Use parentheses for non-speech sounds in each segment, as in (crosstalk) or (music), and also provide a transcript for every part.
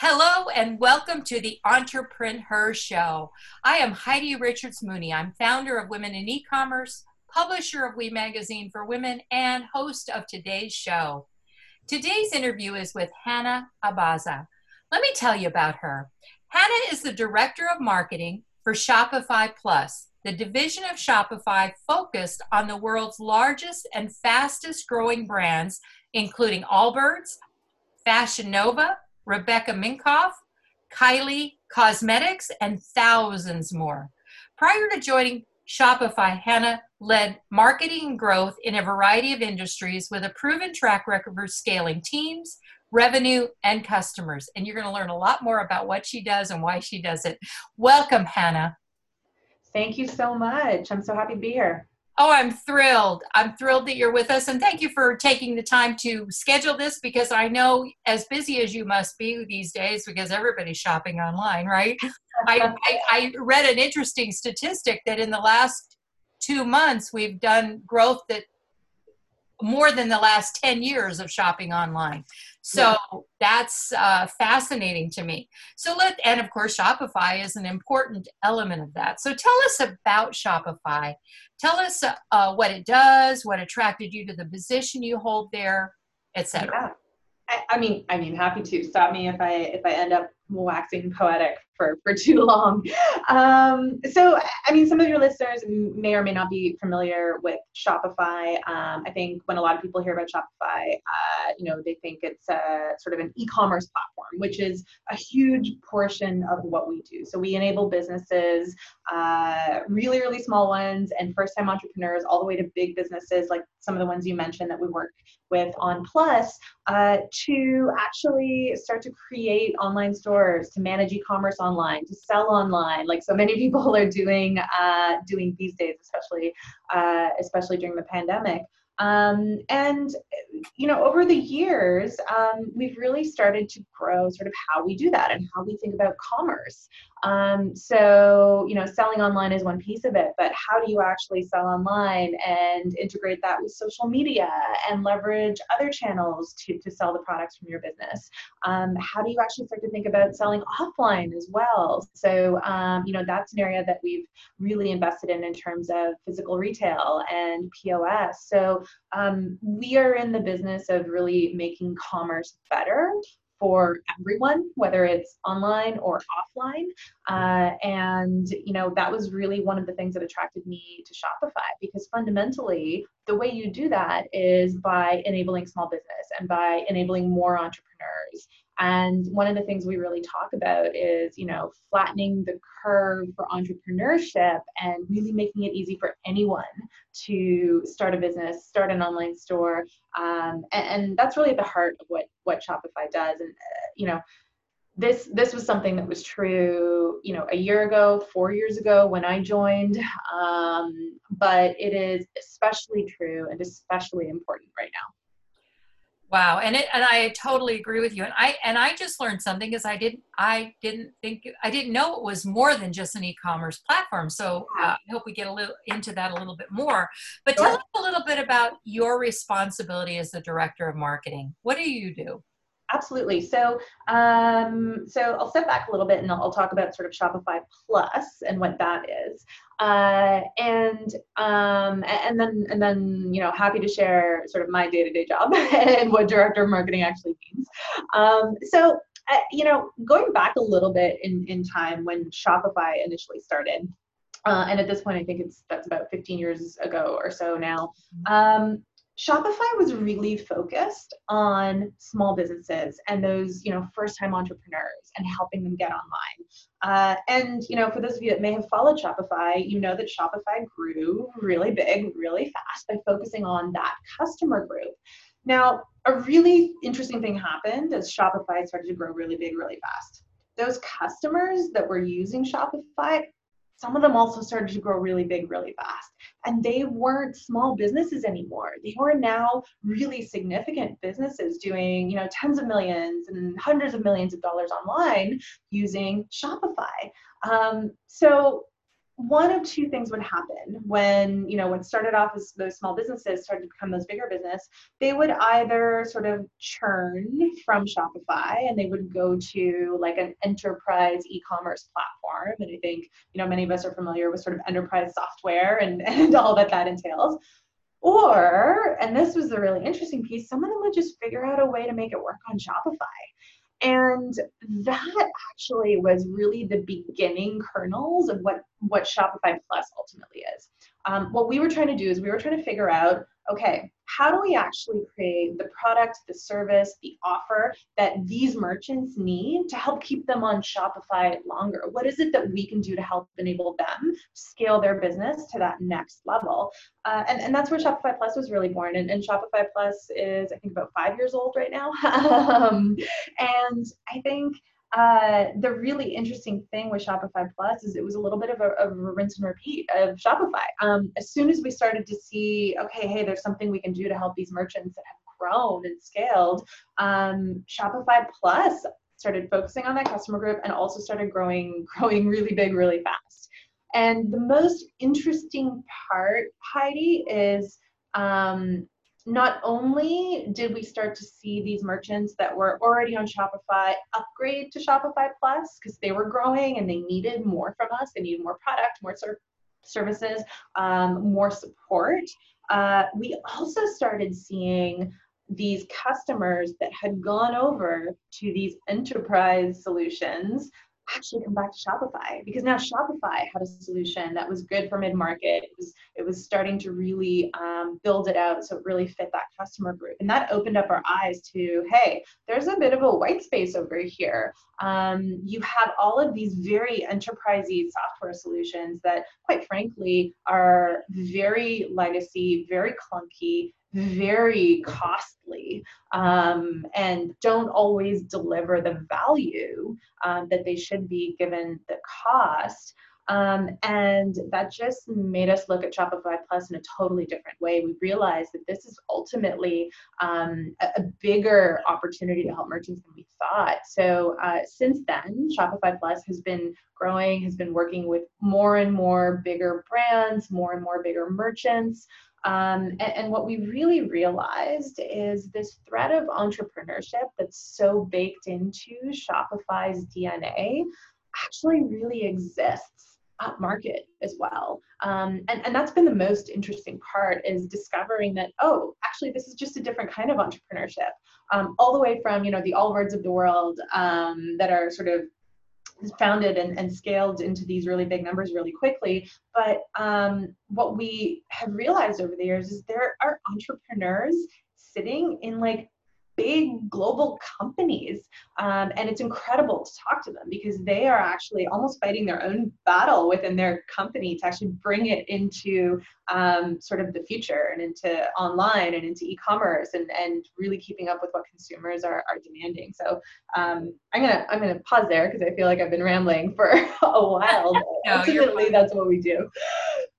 Hello and welcome to the EntreprenHer Show. I am Heidi Richards Mooney. I'm founder of Women in E-commerce, publisher of We Magazine for Women, and host of today's show. Today's interview is with Hana Abaza. Let me tell you about her. Hana is the director of marketing for Shopify Plus, the division of Shopify focused on the world's largest and fastest growing brands, including Allbirds, Fashion Nova, Rebecca Minkoff, Kylie Cosmetics, and thousands more. Prior to joining Shopify, Hana led marketing growth in a variety of industries with a proven track record for scaling teams, revenue, and customers. And you're going to learn a lot more about what she does and why she does it. Welcome, Hana. Thank you so much. I'm so happy to be here. Oh, I'm thrilled. I'm thrilled that you're with us. And thank you for taking the time to schedule this because I know as busy as you must be these days because everybody's shopping online, right? I, (laughs) I, I, read an interesting statistic that in the last two months, we've done growth that more than the last 10 years of shopping online. So yeah. that's uh, fascinating to me. So let, and of course, Shopify is an important element of that. So tell us about Shopify. Tell us uh, what it does, what attracted you to the position you hold there, etc. Yeah. I, I mean, I mean, happy to stop me if I if I end up waxing poetic for, for too long. Um, so, I mean, some of your listeners may or may not be familiar with Shopify. Um, I think when a lot of people hear about Shopify, uh, you know, they think it's a, sort of an e-commerce platform, which is a huge portion of what we do. So we enable businesses, uh, really, really small ones and first-time entrepreneurs, all the way to big businesses like some of the ones you mentioned that we work with on Plus, uh, to actually start to create online stores, to manage e-commerce online, to sell online, like so many (laughs) people are doing uh, doing these days, especially uh, especially during the pandemic. Um, and you know, over the years, um, we've really started to grow sort of how we do that and how we think about commerce. Um, so, you know, selling online is one piece of it, but how do you actually sell online and integrate that with social media and leverage other channels to, to sell the products from your business? Um, how do you actually start to think about selling offline as well? So, um, you know, that's an area that we've really invested in in terms of physical retail and POS. So, um, we are in the business of really making commerce better for everyone, whether it's online or offline. Uh, and you know that was really one of the things that attracted me to Shopify because fundamentally the way you do that is by enabling small business and by enabling more entrepreneurs and one of the things we really talk about is, you know, flattening the curve for entrepreneurship and really making it easy for anyone to start a business, start an online store. Um, and, and, that's really at the heart of what, what Shopify does. And, uh, you know, this this was something that was true you know a year ago four years ago when i joined um, but it is especially true and especially important right now Wow, and it and I totally agree with you. And I and I just learned something because I didn't I didn't think I didn't know it was more than just an e-commerce platform. So uh, I hope we get a little into that a little bit more. But tell us a little bit about your responsibility as the director of marketing. What do you do? Absolutely. So, um, so I'll step back a little bit and I'll, I'll, talk about sort of Shopify Plus and what that is, uh, and um, and then and then you know happy to share sort of my day to day job (laughs) and what director of marketing actually means. Um, so, uh, you know, going back a little bit in in time when Shopify initially started. Uh, and at this point, I think it's that's about 15 years ago or so now. Mm-hmm. Um, Shopify was really focused on small businesses and those, you know, first-time entrepreneurs and helping them get online. Uh, and you know, for those of you that may have followed Shopify, you know that Shopify grew really big, really fast by focusing on that customer group. Now, a really interesting thing happened as Shopify started to grow really big, really fast. Those customers that were using Shopify some of them also started to grow really big really fast. And they weren't small businesses anymore. They were now really significant businesses doing you know tens of millions and hundreds of millions of dollars online using shopify. Um, so one of two things would happen when you know what started off as those small businesses started to become those bigger business they would either sort of churn from shopify and they would go to like an enterprise e-commerce platform. And i think you know many of us are familiar with sort of enterprise software and, (laughs) and all that that entails. Or and this was the really interesting piece some of them would just figure out a way to make it work on shopify and that actually was really the beginning kernels of what what shopify plus ultimately is. Um, what we were trying to do is we were trying to figure out okay, how do we actually create the product, the service, the offer that these merchants need to help keep them on Shopify longer? What is it that we can do to help enable them scale their business to that next level? Uh, and, and that's where Shopify Plus was really born. And, and Shopify Plus is, I think, about five years old right now. (laughs) um, and I think uh, the really interesting thing with Shopify Plus is it was a little bit of a, of a rinse and repeat of Shopify. Um, as soon as we started to see, okay, hey, there's something we can do to help these merchants that have grown and scaled, um, Shopify Plus started focusing on that customer group and also started growing, (laughs) growing really big, really fast. And the most interesting part, Heidi, is um, not only did we start to see these merchants that were already on Shopify upgrade to Shopify Plus because they were growing and they needed more from us, they needed more product, more ser- services, um, more support. Uh, we also started seeing these customers that had gone over to these enterprise solutions actually come back to Shopify because now Shopify had a solution that was good for mid market. It was it was starting to really um, build it out so it really fit that customer group, and that opened up our eyes to hey, there's a bit of a white space over here. Um, you have all of these very enterprisey software solutions that, quite frankly, are very legacy, very clunky, very costly um, and don't always deliver the value um, that they should be given the cost. Um, and that just made us look at Shopify Plus in a totally different way. We realized that this is ultimately um, a, a, bigger opportunity to help merchants than we thought. So uh, since then, Shopify Plus has been growing, has been working with more and more bigger brands, more and more bigger merchants. Um, and, and, what we really realized is this thread of entrepreneurship that's so baked into Shopify's DNA actually really exists up market as well. Um, and, and that's been the most interesting part is discovering that, oh, actually, this is just a different kind of entrepreneurship. Um, all the way from, you know, the Allbirds of the world um, that are sort of founded and, and scaled into these really big numbers really quickly. But um, what we have realized over the years is there are entrepreneurs sitting in like big global companies. Um, and it's incredible to talk to them because they are actually almost fighting their own battle within their company to actually bring it into um, sort of the future and into online and into e-commerce and, and really keeping up with what consumers are, are demanding. So um, I'm gonna I'm gonna pause there because I feel like I've been rambling for (laughs) a while. (laughs) no, ultimately, that's what we do.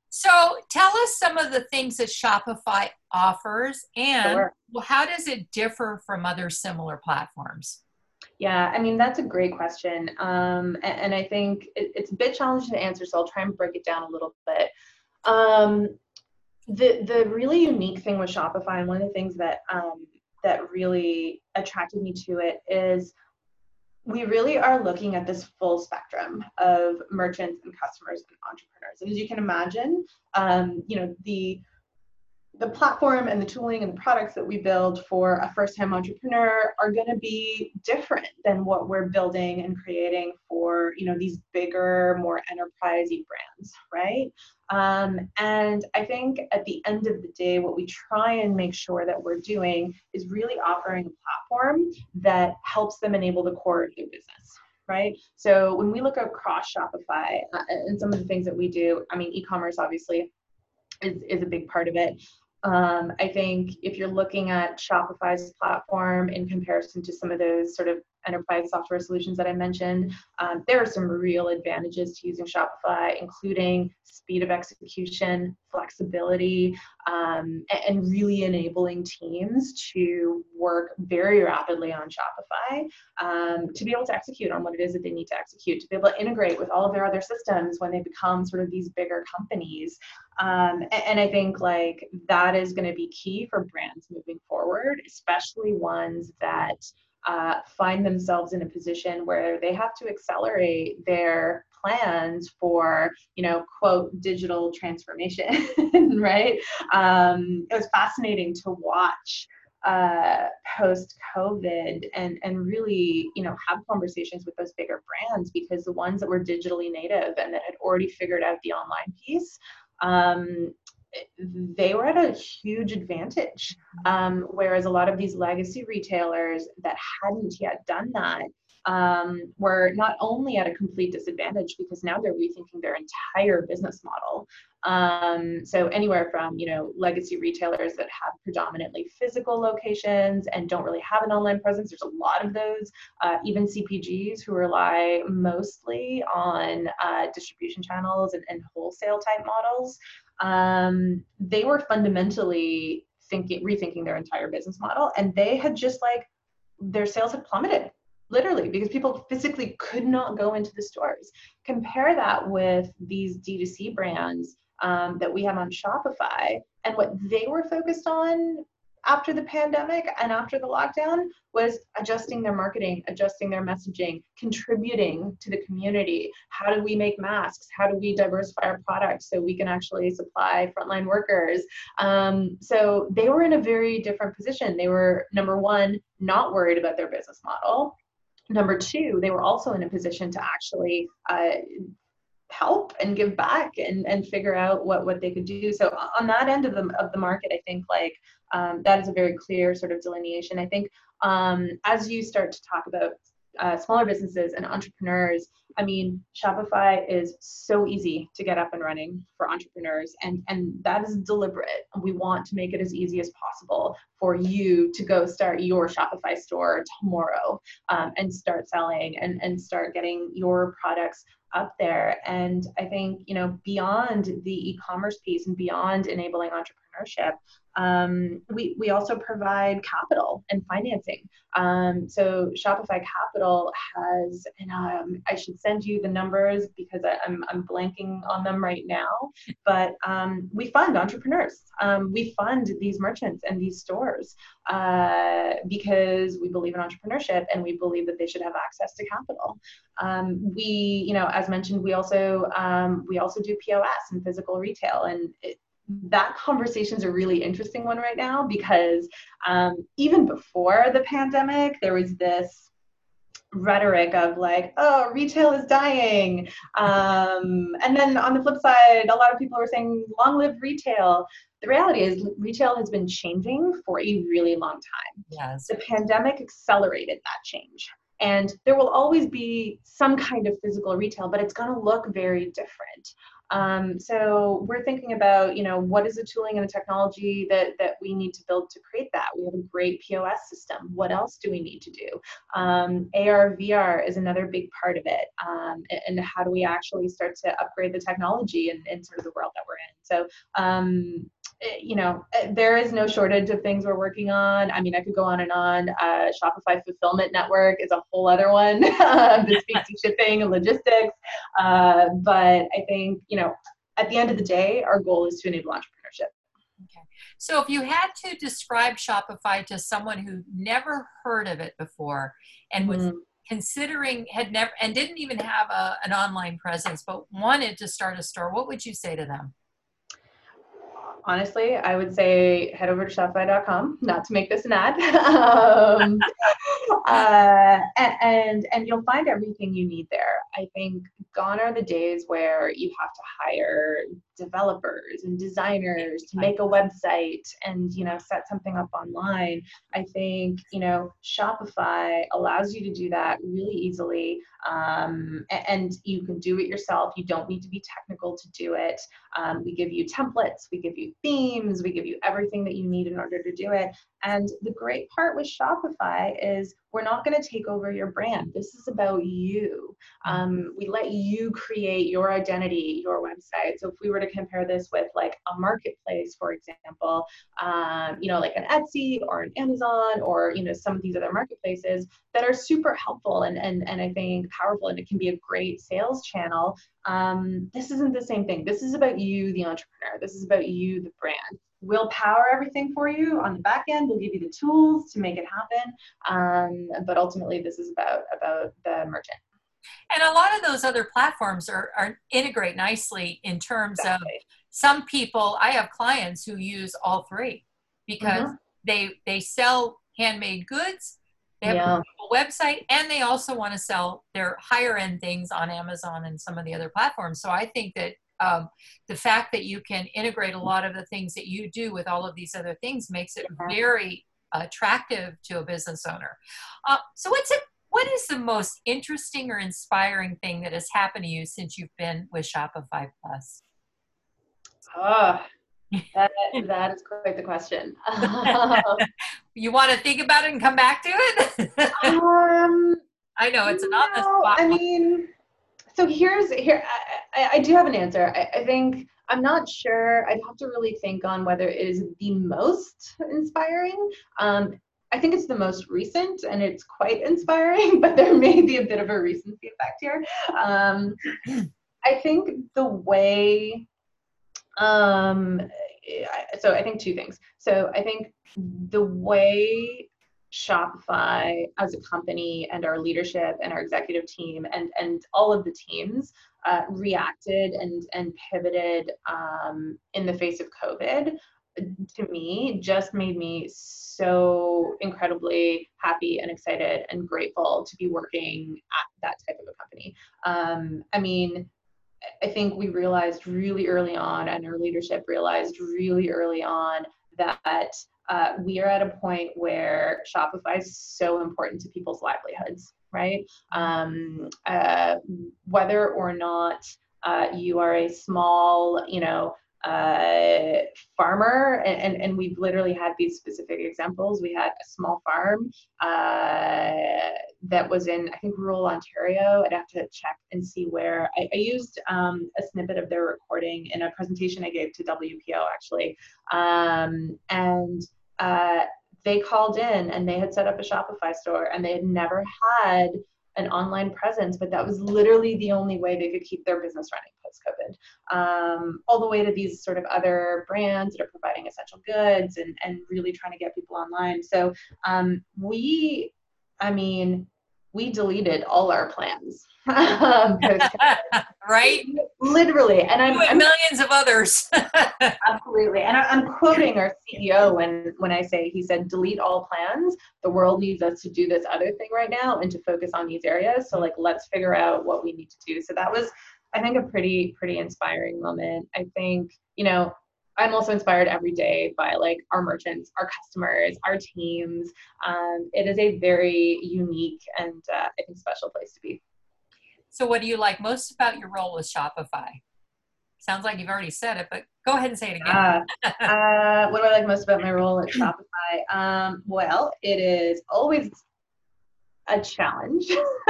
So tell us some of the things that Shopify offers and sure. well, how does it differ from other similar platforms? Yeah, I mean, that's a great question. Um, and, and, I think it, it's a bit challenging to answer, so I'll try and break it down a little bit. Um, the, the really unique thing with Shopify, and one of the things that, um, that really attracted me to it is we really are looking at this full spectrum of merchants and customers and entrepreneurs. And as you can imagine, um, you know, the the platform and the tooling and the products that we build for a first-time entrepreneur are going to be different than what we're building and creating for you know these bigger more enterprisey brands right um, and i think at the end of the day what we try and make sure that we're doing is really offering a platform that helps them enable the core of their business right? So when we look across Shopify uh, and some of the things that we do, I mean, e-commerce obviously is, is a big part of it. Um, I think if you're looking at Shopify's platform in comparison to some of those sort of enterprise software solutions that I mentioned. Um, there are some real advantages to using Shopify, including speed of execution, flexibility, um, and really enabling teams to work very rapidly on Shopify um, to be able to execute on what it is that they need to execute, to be able to integrate with all of their other systems when they become sort of these bigger companies. Um, and, and, I think like that is going to be key for brands moving forward, especially ones that uh, find themselves in a position where they have to accelerate their plans for you know quote digital transformation (laughs) right? Um, it was fascinating to watch uh, post COVID and and really you know have conversations with those bigger brands because the ones that were digitally native and that had already figured out the online piece um, they were at a huge advantage. Um, whereas a lot of these legacy retailers that hadn't yet done that um, were not only at a complete disadvantage because now they're rethinking their entire business model. Um, so anywhere from you know legacy retailers that have predominantly physical locations and don't really have an online presence. There's a lot of those. Uh, even CPGs who rely mostly on uh, distribution channels and, and wholesale type models um, they were fundamentally thinking rethinking their entire business model and they had just like their sales had plummeted literally because people physically could not go into the stores. Compare that with these d2c brands um, that we have on shopify and what they were focused on after the pandemic and after the lockdown was adjusting their marketing, adjusting their messaging, contributing to the community. How do we make masks? How do we diversify our products so we can actually supply frontline workers? Um, so they were in a very different position. They were, number one, not worried about their business model. Number two, they were also in a position to actually uh, help and give back and, and figure out what, what they could do. So on that end of the, of the market, I think like um, that is a very clear sort of delineation. I think um, as you start to talk about uh, smaller businesses and entrepreneurs, I mean, Shopify is so easy to get up and running for entrepreneurs, and, and that is deliberate. We want to make it as easy as possible for you to go start your Shopify store tomorrow um, and start selling and, and start getting your products up there. And I think, you know, beyond the e commerce piece and beyond enabling entrepreneurship, um, we, we also provide capital and financing. Um, so Shopify Capital has, and um, I should send you the numbers because I, am I'm, I'm blanking on them right now, but um, we fund entrepreneurs. Um, we fund these merchants and these stores uh, because we believe in entrepreneurship and we believe that they should have access to capital. Um, we, you know, as mentioned, we also we also do POS and physical retail, and it, that conversation is a really interesting one right now because um, even before the pandemic, there was this rhetoric of like, oh, retail is dying. Um, and then on the flip side, a lot of people were saying, long live retail. The reality is, retail has been changing for a really long time. Yes. The pandemic accelerated that change. And there will always be some kind of physical retail, but it's going to look very different. Um, so we're thinking about, you know, what is the tooling and the technology that, that we need to build to create that? We have a great POS system. What else do we need to do? Um, AR, VR is another big part of it. Um, and, and, how do we actually start to upgrade the technology in sort of the world that we're in? So um, you know, eh, there is no shortage of things we're working on. I mean, I could go on and on. Uh, Shopify Fulfillment Network is a whole other one (laughs) that speaks to shipping and logistics. Uh, but I think, you know, at the end of the day, our goal is to enable entrepreneurship. Okay. So if you had to describe Shopify to someone who never heard of it before and was mm considering had never and didn't even have a, an online presence but wanted to start a store what would you say to them honestly, I would say head over to Shopify.com, not to make this an ad. (laughs) um, (laughs) uh, and, and you'll find everything you need there. I think gone are the days where you have to hire developers and designers to make a website and you know set something up online. I think you know shopify allows you to do that really easily um, and you can do it yourself. You don't need to be technical to do it. Um, we give you templates we give you themes we give you everything that you need in order to do it. And the great part with Shopify is we're not going to take over your brand. This is about you. Um, we let you create your identity, your website. So if we were to compare this with like a marketplace, for example, um, you know, like an Etsy or an Amazon or you know some of these other marketplaces that are super helpful and and and I think powerful, and it can be a great sales channel. Um, this isn't the same thing. This is about you, the entrepreneur. This is about you, the brand we'll power everything for you on the back end. We'll give you the tools to make it happen. Um, but ultimately, this is about about the merchant. And a lot of those other platforms are, are integrate nicely in terms exactly. of some people. I have clients who use all three because mm-hmm. they they sell handmade goods. They have yeah. a website and they also want to sell their higher end things on Amazon and some of the other platforms. So I think that um, the fact that you can integrate a lot of the things that you do with all of these other things makes it very attractive to a business owner. Uh, so what's it? What is the most interesting or inspiring thing that has happened to you since you've been with Shopify Plus? Ah, (laughs) that, that is quite the question. (laughs) you want to think about it and come back to it? (laughs) um, I know it's an no, spot. I mean, so here's here I, I do have an answer. I, I, think I'm not sure. I'd have to really think on whether it is the most inspiring. Um, I think it's the most recent and it's quite inspiring, (laughs) but there may be a bit of a recency effect here. Um, I think the way, um, so I think two things. So I think the way Shopify as a company and our leadership and our executive team and and all of the teams uh, reacted and and pivoted um, in the face of COVID to me just made me so incredibly happy and excited and grateful to be working at that type of a company. Um, I mean, I think we realized really early on, and our leadership realized really early on that uh, we are at a point where Shopify is so important to people's livelihoods, right? Um, uh, whether or not uh, you are a small, you know, uh, farmer, and, and, and, we've literally had these specific examples. We had a small farm uh, that was in, I think, rural Ontario. I'd have to check and see where. I, I used um, a snippet of their recording in a presentation I gave to WPO, actually. Um, and uh, they called in and they had set up a Shopify store and they had never had an online presence, but that was literally the only way they could keep their business running post COVID. Um, all the way to these sort of other brands that are providing essential goods and, and really trying to get people online. So um, we, I mean, we deleted all our plans. (laughs) Um, (laughs) right? Literally. And I'm, I'm millions of others. (laughs) absolutely. And I, am quoting our CEO when, when I say, he said, delete all plans. The world needs us to do this other thing right now and to focus on these areas. So like, let's figure out what we need to do. So that was, I think, a pretty, pretty inspiring moment. I think, you know, I'm also inspired every day by like our merchants, our customers, our teams. Um, it is a very unique and uh, I think special place to be. So, what do you like most about your role with Shopify? Sounds like you've already said it, but go ahead and say it again. uh, (laughs) uh, what do I like most about my role at Shopify? Um, well, it is always a challenge. (laughs)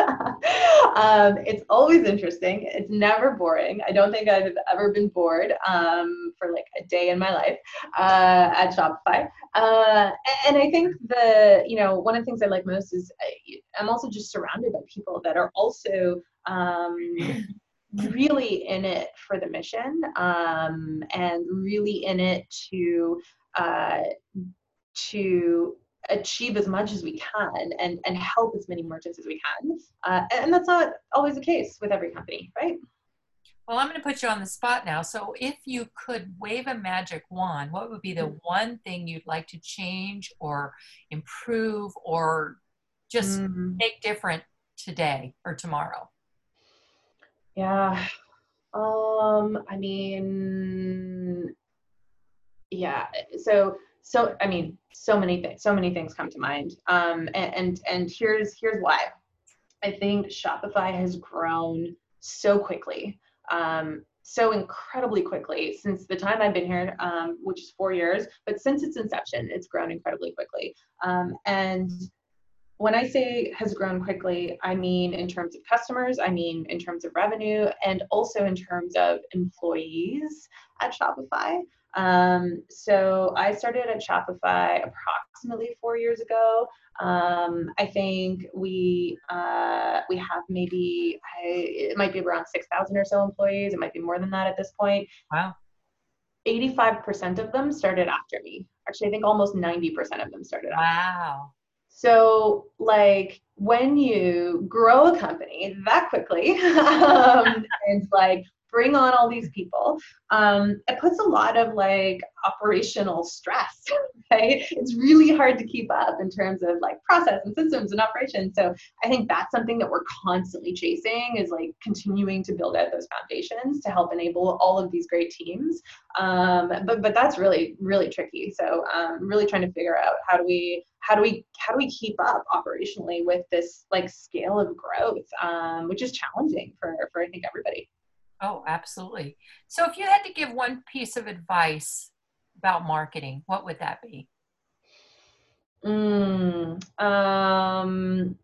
um, it's always interesting. It's never boring. I don't think I've ever been bored um, for like a day in my life uh, at Shopify. Uh, and I think the, you know, one of the things I like most is I, am also just surrounded by people that are also um, really in it for the mission um, and really in it to uh, to achieve as much as we can and, and help as many merchants as we can. Uh, and that's not always the case with every company, right? Well, I'm going to put you on the spot now. So, if you could wave a magic wand, what would be the one thing you'd like to change or improve or just mm. make different today or tomorrow? Yeah. Um, I mean, yeah. So, so I mean, so many things, so many things come to mind. Um, and, and and here's here's why. I think Shopify has grown so quickly, um, so incredibly quickly since the time I've been here, um, which is four years. But since its inception, it's grown incredibly quickly. Um, and when I say has grown quickly, I mean in terms of customers, I mean in terms of revenue, and also in terms of employees at Shopify. Um, so I started at Shopify approximately four years ago. Um, I think we uh, we have maybe I, it might be around six thousand or so employees. It might be more than that at this point. Wow. 85% of them started after me. Actually, I think almost 90% of them started after Wow. So, like, when you grow a company that quickly (laughs) um, and like bring on all these people, um, it puts a lot of like operational stress, (laughs) right? It's really hard to keep up in terms of like process and systems and operations. So I think that's something that we're constantly chasing is like continuing to build out those foundations to help enable all of these great teams. Um, but but that's really really tricky. So um, really trying to figure out how do we how do we how do we keep up operationally with this like scale of growth, um, which is challenging for for I think everybody. Oh, absolutely. So, if you had to give one piece of advice about marketing, what would that be? Mm, um,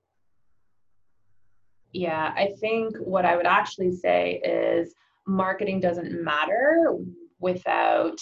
yeah, I think what I would actually say is marketing doesn't matter without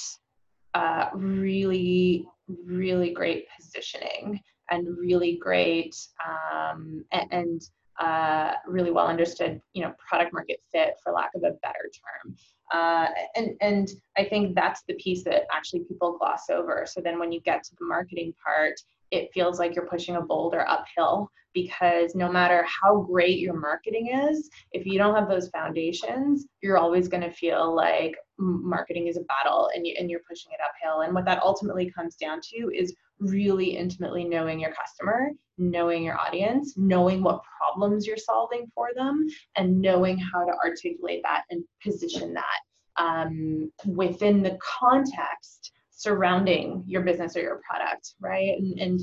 uh, really, really great positioning and really great um, and, and uh, really well understood, you know, product market fit, for lack of a better term. Uh, and and I think that's the piece that actually people gloss over. So then when you get to the marketing part, it feels like you're pushing a boulder uphill because no matter how great your marketing is, if you don't have those foundations, you're always going to feel like marketing is a battle and, you, and you're pushing it uphill. And what that ultimately comes down to is really intimately knowing your customer, knowing your audience, knowing what problems you're solving for them, and knowing how to articulate that and position that um, within the context surrounding your business or your product, right? And, and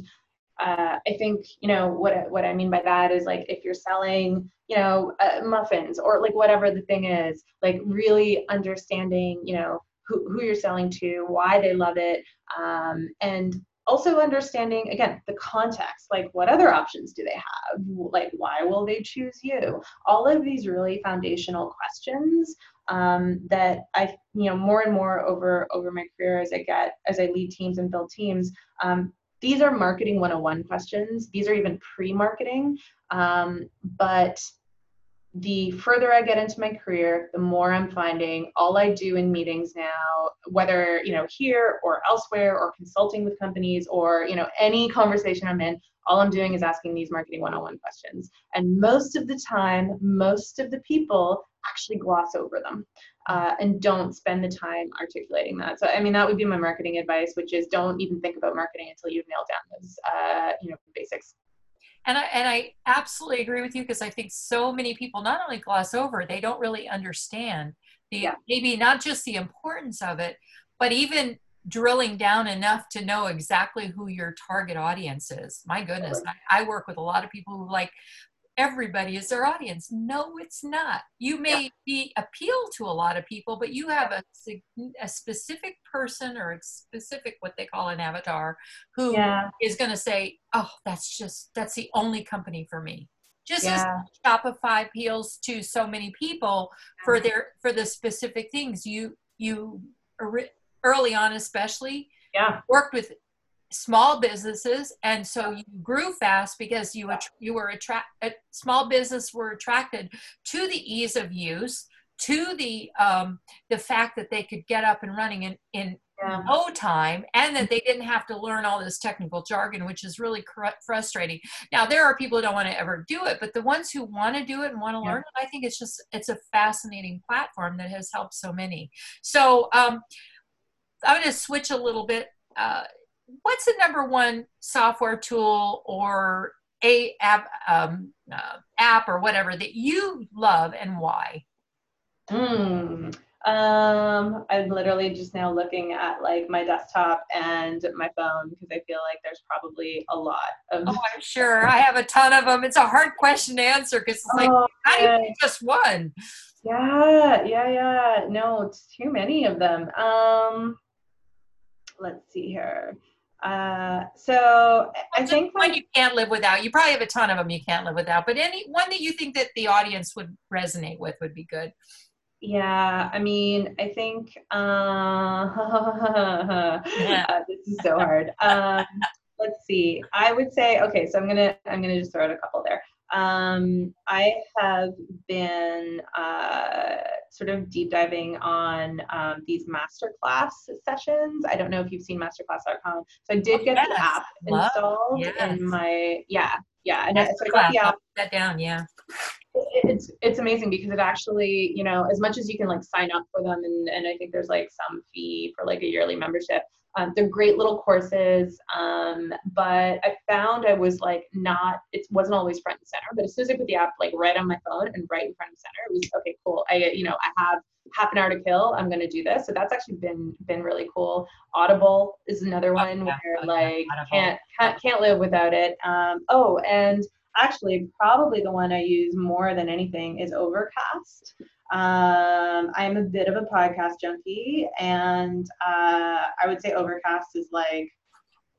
uh, I think you know what what I mean by that is like if you're selling you know uh, muffins or like whatever the thing is, like really understanding you know who, who you're selling to, why they love it, um, and also understanding again the context like what other options do they have? Like why will they choose you? All of these really foundational questions um, that i you know more and more over over my career as i get as i lead teams and build teams um, these are marketing 101 questions these are even pre-marketing um, but the further I get into my career, the more I'm finding all I do in meetings now, whether you know here or elsewhere or consulting with companies or you know any conversation I'm in, all I'm doing is asking these marketing one-on-one questions. And most of the time, most of the people actually gloss over them uh, and don't spend the time articulating that. So I mean that would be my marketing advice, which is don't even think about marketing until you've nailed down those uh, you know basics. And I, and I absolutely agree with you because I think so many people not only gloss over, they don't really understand the yeah. maybe not just the importance of it, but even drilling down enough to know exactly who your target audience is. My goodness, I, I work with a lot of people who like everybody is their audience. No, it's not. You may yeah. be appeal to a lot of people, but you have a, a specific person or a specific what they call an avatar who yeah. is going to say, "Oh, that's just that's the only company for me." Just yeah. as Shopify appeals to so many people for their for the specific things you you early on especially yeah worked with small businesses and so you grew fast because you you were attract small business were attracted to the ease of use to the um, the fact that they could get up and running in in yeah. no time and that they didn't have to learn all this technical jargon which is really cr- frustrating now there are people who don't want to ever do it but the ones who want to do it and want to yeah. learn it i think it's just it's a fascinating platform that has helped so many so um, i'm going to switch a little bit uh, what's the number one software tool or a app um, uh, app or whatever that you love and why? Mm, um, I'm literally just now looking at like my desktop and my phone because I feel like there's probably a lot of. Oh, I'm sure. I have a ton of them. It's a hard question to answer because it's like, oh, how do you just one? Yeah, yeah, yeah. No, it's too many of them. Um, let's see here. Uh, so I think one you can't live without. You probably have a ton of them you can't live without, but any one that you think that the audience would resonate with would be good. Yeah, I mean, I think uh, (laughs) yeah. uh, this is so hard. Um, let's see. I would say okay. So I'm gonna I'm gonna just throw out a couple there. Um, I have been uh, sort of deep diving on um, these masterclass sessions. I don't know if you've seen masterclass.com. So I did get yes. the app Love. installed yes. in my yeah yeah, and so I got the app. That down, yeah it's it's amazing because it actually you know as much as you can like sign up for them and, and i think there's like some fee for like a yearly membership um, they're great little courses um, but i found i was like not it wasn't always front and center but as soon as i put the app like right on my phone and right in front and center it was okay cool i you know i have half an hour to kill i'm going to do this. So that's actually been been really cool. Audible is another one where like can't, can't can't live without it um, oh and actually probably the one I use more than anything is Overcast. Um, I'm a bit of a podcast junkie, and uh, I would say Overcast is like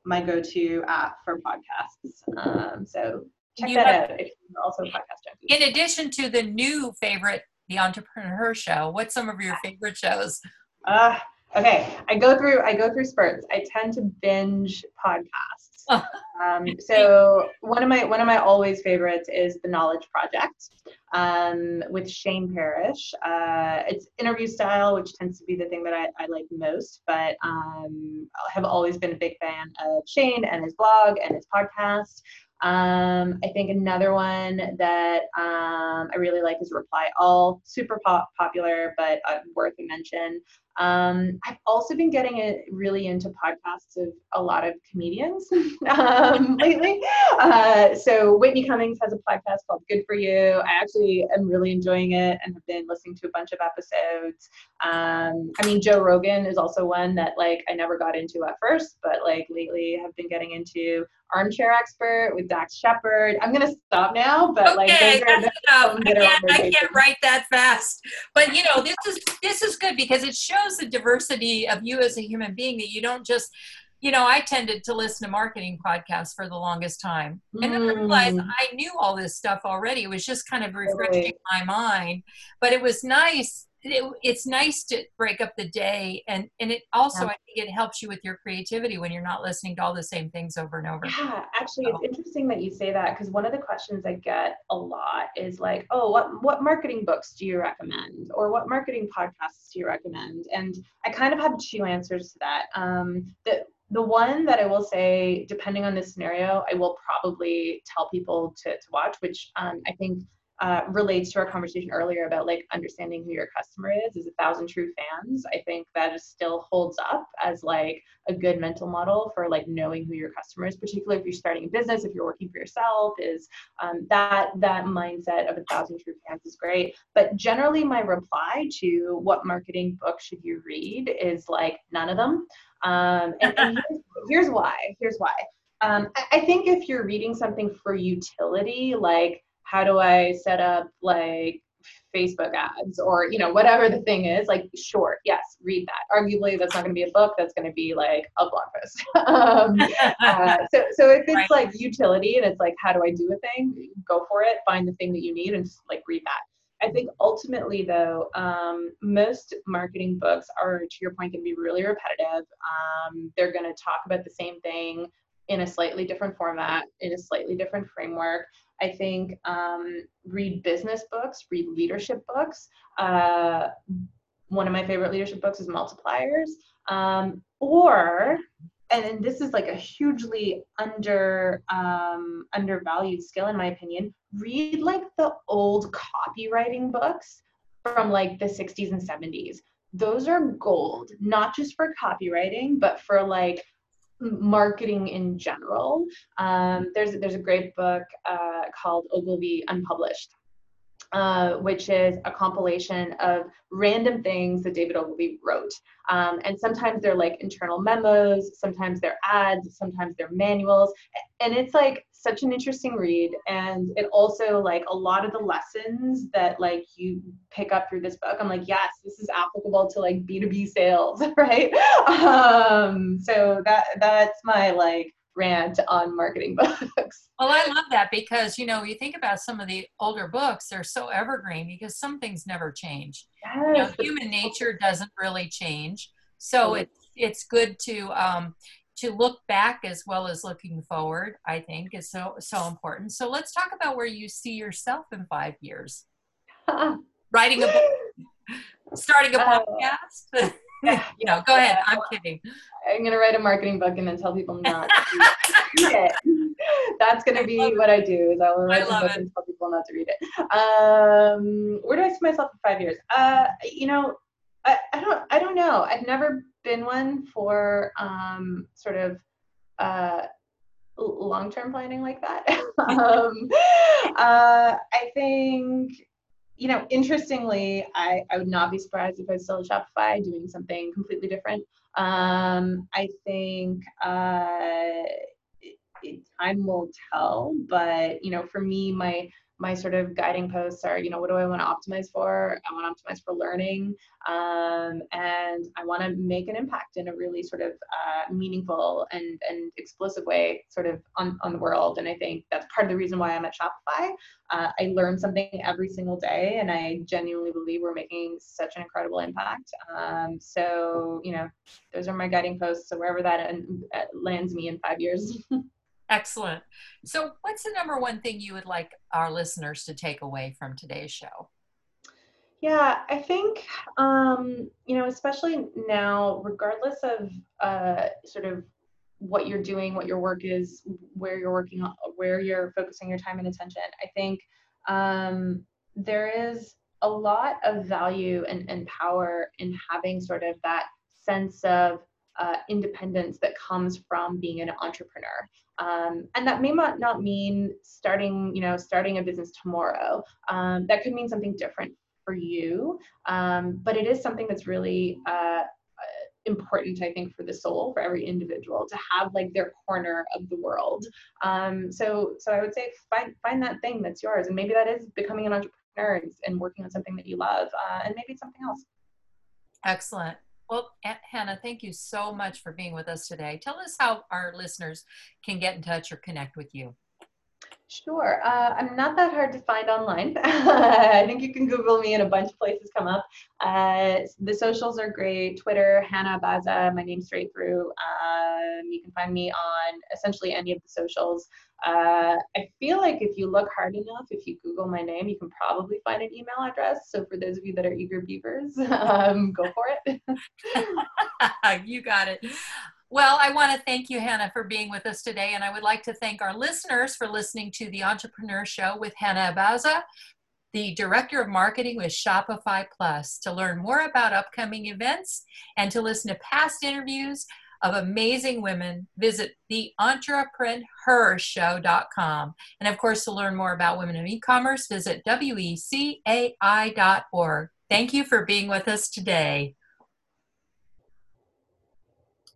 my go-to app for podcasts. Um, so check you that have, out if you're also a podcast junkie. In addition to the new favorite, The EntreprenHer Show, what's some of your favorite shows? Uh, okay, I go through I go through spurts. I tend to binge podcasts. Um, so one of my one of my always favorites is the Knowledge Project um, with Shane Parrish. Uh, it's interview style, which tends to be the thing that I, I like most. But um, I have always been a big fan of Shane and his blog and his podcast. Um, I think another one that um, I really like is Reply All, super pop- popular, but uh, worth a mention. Um, I've also been getting it really into podcasts of a lot of comedians (laughs) um, lately. Uh, so Whitney Cummings has a podcast called Good for You. I actually am really enjoying it and have been listening to a bunch of episodes. Um, I mean, Joe Rogan is also one that like I never got into at first, but like lately have been getting into Armchair Expert with Dax Shepard. I'm gonna stop now, but okay, like that's enough. I can't, I can't write that fast. But you know, this is this is good because it shows the diversity of you as a human being that you don't just you know, I tended to listen to marketing podcasts for the longest time. And then I realized mm. I knew all this stuff already. It was just kind of refreshing my mind. But it was nice it, it's nice to break up the day and and it also yeah. i think it helps you with your creativity when you're not listening to all the same things over and over yeah actually so. it's interesting that you say that because one of the questions i get a lot is like oh what what marketing books do you recommend or what marketing podcasts do you recommend and i kind of have two answers to that um the the one that I will say, depending on the scenario, I will probably tell people to, to watch, which um, I think uh, relates to our conversation earlier about like understanding who your customer is is a thousand true fans. I think that is still holds up as like a good mental model for like knowing who your customer is particularly if you're starting a business if you're working for yourself is um, that that mindset of a thousand true fans is great. But generally my reply to what marketing book should you read is like none of them. Um, and, and (laughs) here's, here's, why here's why. Um, I, I think if you're reading something for utility like how do I set up like Facebook ads or you know whatever the thing is like short yes read that. Arguably that's not going to be a book that's going to be like a blog post. (laughs) Um, uh, so so if it's right. like utility and it's like how do I do a thing go for it find the thing that you need and just like read that. I think ultimately though um, most marketing books are to your point going to be really repetitive. Um, they're going to talk about the same thing in a slightly different format in a slightly different framework I think um, read business books, read leadership books. Uh, one of my favorite leadership books is Multipliers. Um, or, and this is like a hugely under um, undervalued skill in my opinion. Read like the old copywriting books from like the 60s and 70s. Those are gold, not just for copywriting, but for like marketing in general. Um, there's there's a great book uh, called Ogilvy Unpublished, uh, which is a compilation of random things that David Ogilvy wrote. Um, and sometimes they're like internal memos, sometimes they're ads, sometimes they're manuals. And it's like such an interesting read and it also like a lot of the lessons that like you pick up through this book i'm like yes this is applicable to like b2b sales (laughs) right? Um so that that's my like rant on marketing (laughs) books. Well i love that because you know you think about some of the older books they're so evergreen because some things never change. Yes, you know, human nature doesn't really change. So it's it's good to um, to look back as well as looking forward i think is so so important. So let's talk about where you see yourself in five years. (laughs) Writing a book starting a uh, podcast? (laughs) You know go ahead. I'm kidding. I'm going to write a marketing book and then tell people not to (laughs) read it. That's going to be what i do is i will write a book it. and tell people not to read it. Um, where do i see myself in five years? Uh, you know I, I don't I don't know. I've never been one for um, sort of uh, long-term planning like that. (laughs) um, uh, I think you know, interestingly, I, I would not be surprised if I was still at Shopify doing something completely different. Um, I think uh, it, it, time will tell, but you know, for me, my my sort of guiding posts are, you know, what do I want to optimize for? I want to optimize for learning, um, and I want to make an impact in a really sort of uh, meaningful and and explosive way, sort of on on the world. And I think that's part of the reason why I'm at Shopify. Uh, I learn something every single day, and I genuinely believe we're making such an incredible impact. Um, so, you know, those are my guiding posts. So wherever that uh, lands me in five years. (laughs) Excellent. So, what's the number one thing you would like our listeners to take away from today's show? Yeah, I think, um, you know, especially now, regardless of uh, sort of what you're doing, what your work is, where you're working where you're focusing your time and attention, I think um, there is a lot of value and, and power in having sort of that sense of uh, independence that comes from being an entrepreneur. Um, and that may not, mean starting, you know, starting a business tomorrow. Um, that could mean something different for you. Um, but it is something that's really uh, important, I think, for the soul, for every individual to have like their corner of the world. Um, so, so I would say find find that thing that's yours, and maybe that is becoming an entrepreneur and, and working on something that you love, uh, and maybe something else. Excellent. Well, Hana, thank you so much for being with us today. Tell us how our listeners can get in touch or connect with you. Sure. Uh, I'm not that hard to find online. (laughs) I think you can Google me and a bunch of places come up. Uh, the socials are great. Twitter, Hana Abaza, my name straight through. Um, you can find me on essentially any of the socials. Uh, I feel like if you look hard enough, if you Google my name, you can probably find an email address. So for those of you that are eager beavers, (laughs) um, go for it. (laughs) you got it. Well, I want to thank you, Hana, for being with us today. And I would like to thank our listeners for listening to the EntreprenHer Show with Hana Abaza, the Director of Marketing with Shopify Plus. To learn more about upcoming events and to listen to past interviews of amazing women, visit the entrepreneurshow.com. And of course, to learn more about women in e-commerce, visit wecai.org. Thank you for being with us today.